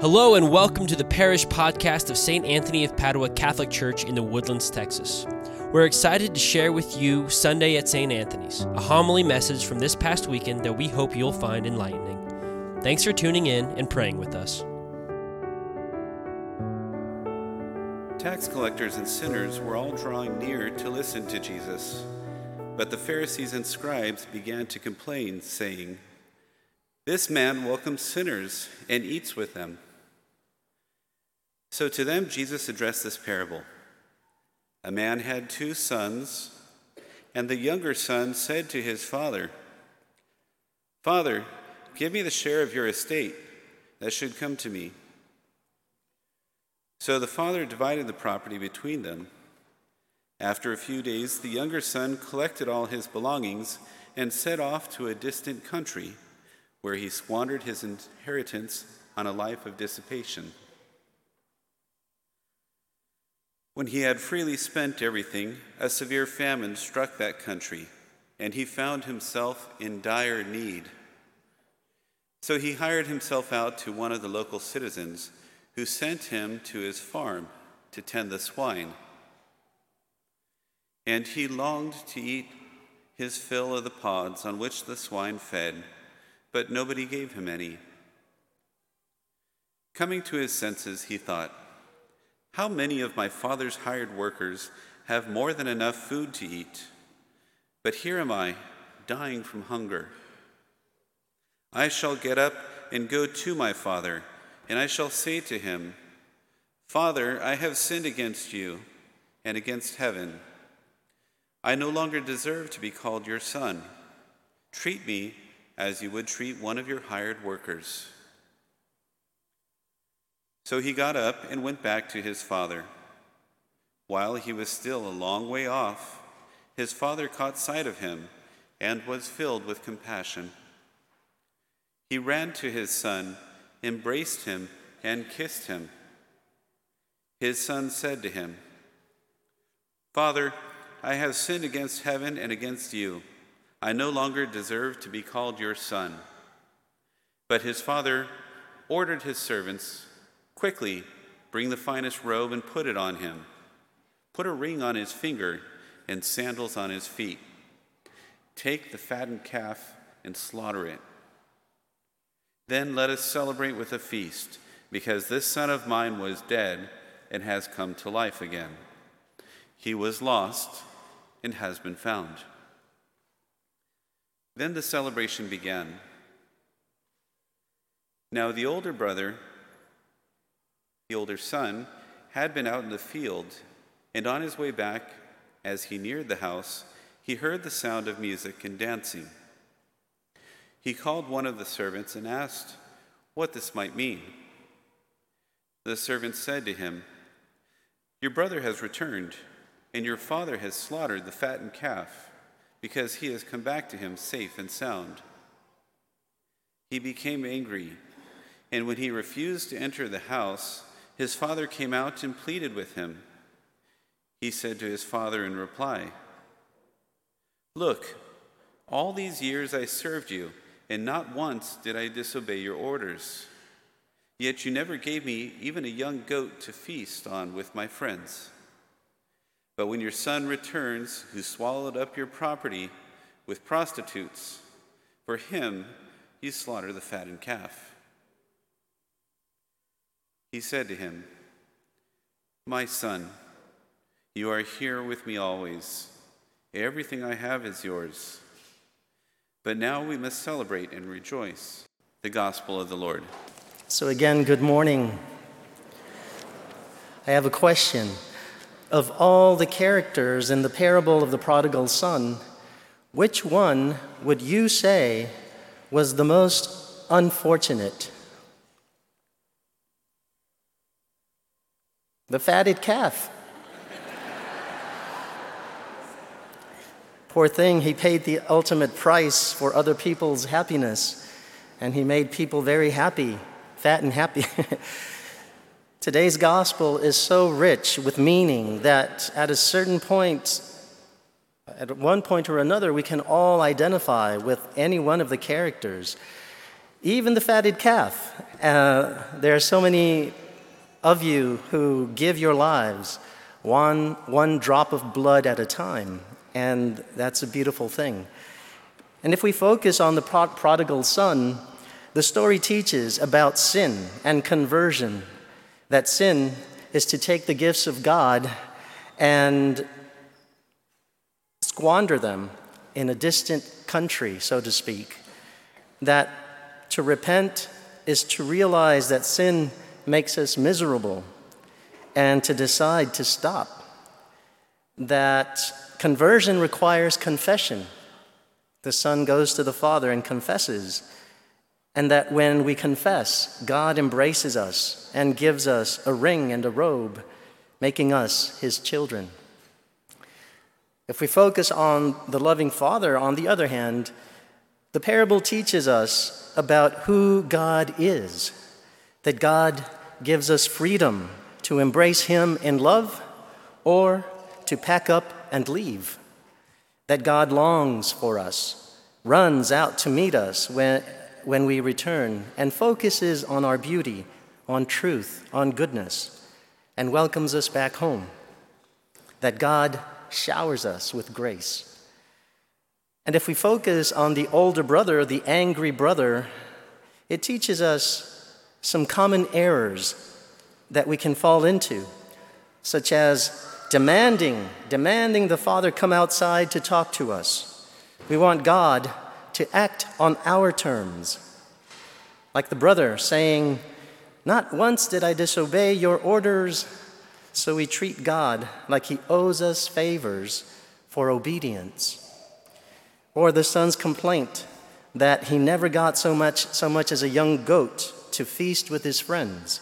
Hello, and welcome to the parish podcast of St. Anthony of Padua Catholic Church in the Woodlands, Texas. We're excited to share with you Sunday at St. Anthony's, a homily message from this past weekend that we hope you'll find enlightening. Thanks for tuning in and praying with us. Tax collectors and sinners were all drawing near to listen to Jesus. But the Pharisees and scribes began to complain, saying, This man welcomes sinners and eats with them. So to them, Jesus addressed this parable A man had two sons, and the younger son said to his father, Father, give me the share of your estate that should come to me. So the father divided the property between them. After a few days, the younger son collected all his belongings and set off to a distant country, where he squandered his inheritance on a life of dissipation. When he had freely spent everything, a severe famine struck that country, and he found himself in dire need. So he hired himself out to one of the local citizens, who sent him to his farm to tend the swine. And he longed to eat his fill of the pods on which the swine fed, but nobody gave him any. Coming to his senses, he thought, how many of my father's hired workers have more than enough food to eat? But here am I, dying from hunger. I shall get up and go to my father, and I shall say to him, Father, I have sinned against you and against heaven. I no longer deserve to be called your son. Treat me as you would treat one of your hired workers. So he got up and went back to his father. While he was still a long way off, his father caught sight of him and was filled with compassion. He ran to his son, embraced him, and kissed him. His son said to him, Father, I have sinned against heaven and against you. I no longer deserve to be called your son. But his father ordered his servants Quickly, bring the finest robe and put it on him. Put a ring on his finger and sandals on his feet. Take the fattened calf and slaughter it. Then let us celebrate with a feast, because this son of mine was dead and has come to life again. He was lost and has been found. Then the celebration began. Now the older brother the older son, had been out in the field, and on his way back, as he neared the house, he heard the sound of music and dancing. He called one of the servants and asked what this might mean. The servant said to him, Your brother has returned, and your father has slaughtered the fattened calf, because he has come back to him safe and sound. He became angry, and when he refused to enter the house, his father came out and pleaded with him. He said to his father in reply, Look, all these years I served you, and not once did I disobey your orders. Yet you never gave me even a young goat to feast on with my friends. But when your son returns, who swallowed up your property with prostitutes, for him you slaughter the fattened calf. He said to him, My son, you are here with me always. Everything I have is yours. But now we must celebrate and rejoice. The Gospel of the Lord. So, again, good morning. I have a question. Of all the characters in the parable of the prodigal son, which one would you say was the most unfortunate? The fatted calf. Poor thing, he paid the ultimate price for other people's happiness, and he made people very happy, fat and happy. Today's gospel is so rich with meaning that at a certain point, at one point or another, we can all identify with any one of the characters, even the fatted calf. Uh, there are so many of you who give your lives one, one drop of blood at a time, and that's a beautiful thing. And if we focus on the prodigal son, the story teaches about sin and conversion. That sin is to take the gifts of God and squander them in a distant country, so to speak. That to repent is to realize that sin makes us miserable and to decide to stop. That conversion requires confession. The Son goes to the Father and confesses. And that when we confess, God embraces us and gives us a ring and a robe, making us His children. If we focus on the loving Father, on the other hand, the parable teaches us about who God is, that God gives us freedom to embrace Him in love or to pack up and leave, that God longs for us, runs out to meet us when, when we return, and focuses on our beauty, on truth, on goodness, and welcomes us back home, that God showers us with grace. And if we focus on the older brother, the angry brother, it teaches us some common errors that we can fall into, such as demanding, demanding the Father come outside to talk to us. We want God to act on our terms. Like the brother saying, Not once did I disobey your orders, so we treat God like he owes us favors for obedience. Or the son's complaint that he never got so much, so much as a young goat to feast with his friends.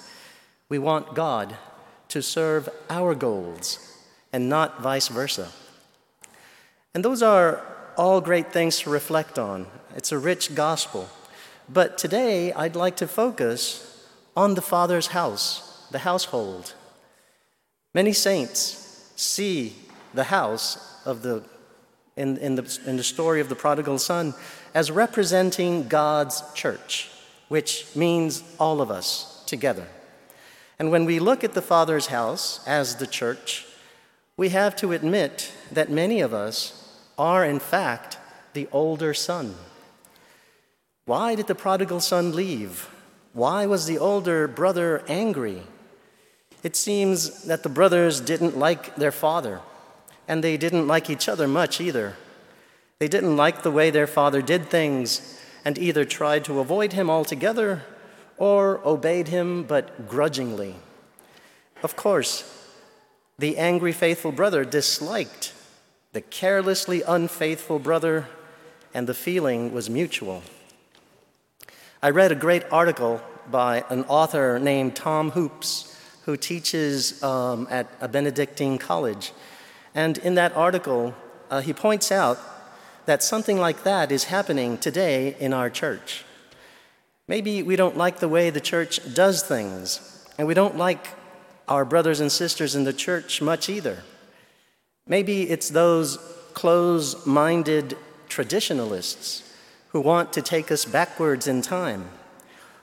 We want God to serve our goals and not vice versa. And those are all great things to reflect on. It's a rich gospel. But today I'd like to focus on the Father's house, the household. Many saints see the house of the in, in, the, in the story of the prodigal son as representing God's church, which means all of us together. And when we look at the Father's house as the church, we have to admit that many of us are, in fact, the older son. Why did the prodigal son leave? Why was the older brother angry? It seems that the brothers didn't like their father, and they didn't like each other much either. They didn't like the way their father did things and either tried to avoid him altogether or obeyed him, but grudgingly. Of course, the angry faithful brother disliked the carelessly unfaithful brother, and the feeling was mutual. I read a great article by an author named Tom Hoopes, who teaches um, at a Benedictine college. And in that article, uh, he points out that something like that is happening today in our church. Maybe we don't like the way the church does things, and we don't like our brothers and sisters in the church much either. Maybe it's those close minded traditionalists who want to take us backwards in time.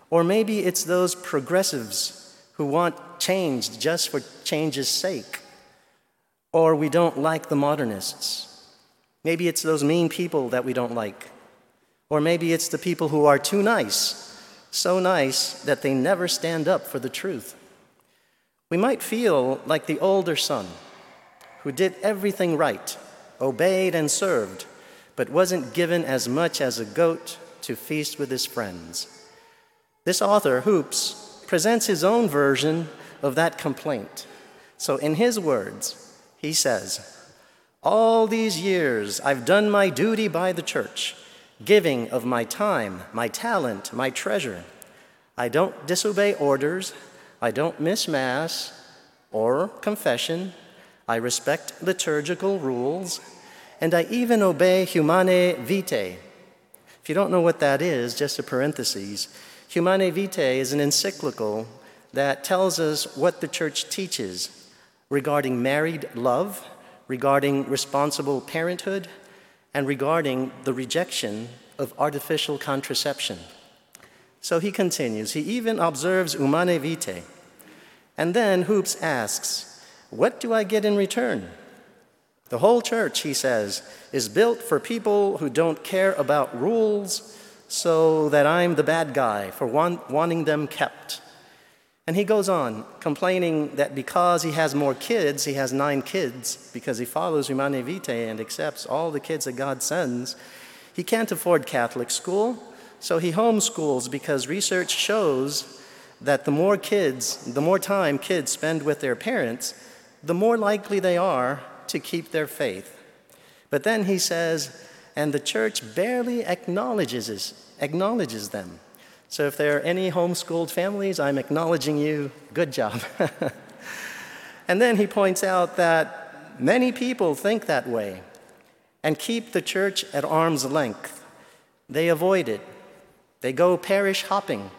Or maybe it's those progressives who want change just for change's sake. Or we don't like the modernists. Maybe it's those mean people that we don't like. Or maybe it's the people who are too nice so nice that they never stand up for the truth. We might feel like the older son who did everything right, obeyed and served, but wasn't given as much as a goat to feast with his friends. This author, Hoopes, presents his own version of that complaint. So, in his words, he says, All these years I've done my duty by the church giving of my time, my talent, my treasure. I don't disobey orders, I don't miss Mass or confession, I respect liturgical rules, and I even obey Humanae Vitae. If you don't know what that is, just a parenthesis, Humanae Vitae is an encyclical that tells us what the church teaches regarding married love, regarding responsible parenthood, and regarding the rejection of artificial contraception. So he continues. He even observes humanae vitae. And then Hoopes asks, What do I get in return? The whole church, he says, is built for people who don't care about rules, so that I'm the bad guy for want, wanting them kept. And he goes on, complaining that because he has more kids, he has nine kids, because he follows Humanae Vitae and accepts all the kids that God sends, he can't afford Catholic school, so he homeschools because research shows that the more kids, the more time kids spend with their parents, the more likely they are to keep their faith. But then he says, and the church barely acknowledges, acknowledges them. So if there are any homeschooled families, I'm acknowledging you. Good job. and then he points out that many people think that way and keep the church at arm's length. They avoid it. They go parish hopping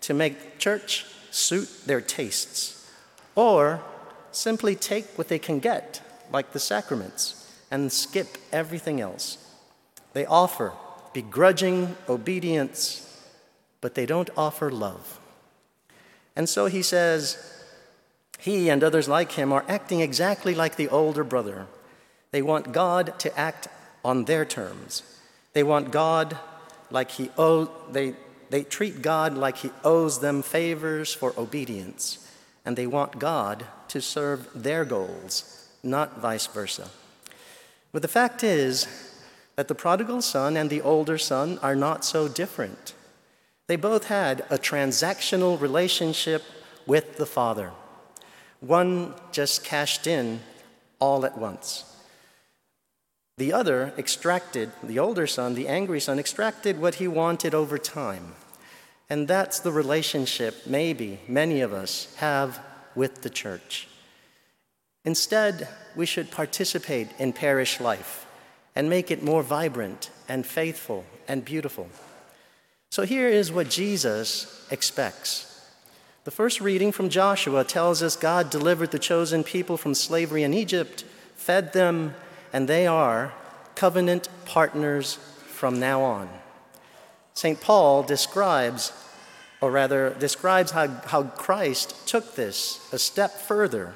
to make church suit their tastes, or simply take what they can get, like the sacraments, and skip everything else. They offer begrudging obedience, but they don't offer love. And so he says, he and others like him are acting exactly like the older brother. They want God to act on their terms. They want God like he owes, they, they treat God like he owes them favors for obedience, and they want God to serve their goals, not vice versa. But the fact is that the prodigal son and the older son are not so different. They both had a transactional relationship with the father. One just cashed in all at once. The other extracted, the older son, the angry son, extracted what he wanted over time. And that's the relationship maybe many of us have with the church. Instead, we should participate in parish life and make it more vibrant and faithful and beautiful. So here is what Jesus expects. The first reading from Joshua tells us God delivered the chosen people from slavery in Egypt, fed them, and they are covenant partners from now on. St. Paul describes, or rather, describes how, how Christ took this a step further,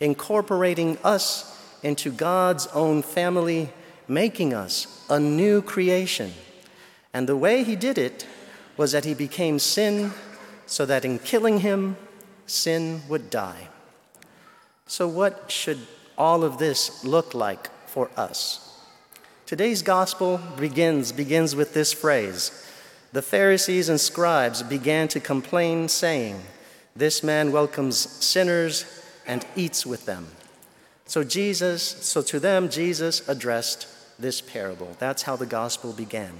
incorporating us into God's own family, making us a new creation. And the way he did it was that he became sin so that in killing him, sin would die. So, what should all of this look like for us? Today's gospel begins, begins with this phrase The Pharisees and scribes began to complain, saying, This man welcomes sinners and eats with them. So, Jesus, so to them, Jesus addressed this parable. That's how the gospel began.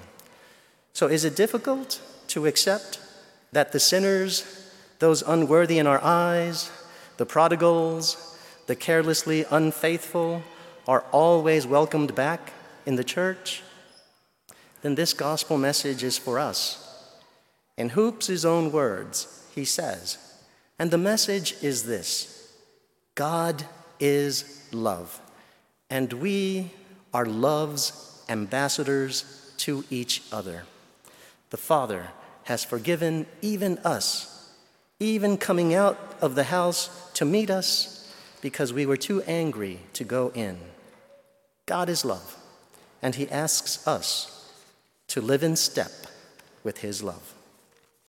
So, is it difficult to accept that the sinners, those unworthy in our eyes, the prodigals, the carelessly unfaithful, are always welcomed back in the church, then this gospel message is for us. In Hoopes' own words, he says, and the message is this God is love, and we are love's ambassadors to each other. The Father has forgiven even us, even coming out of the house to meet us because we were too angry to go in. God is love and he asks us to live in step with his love.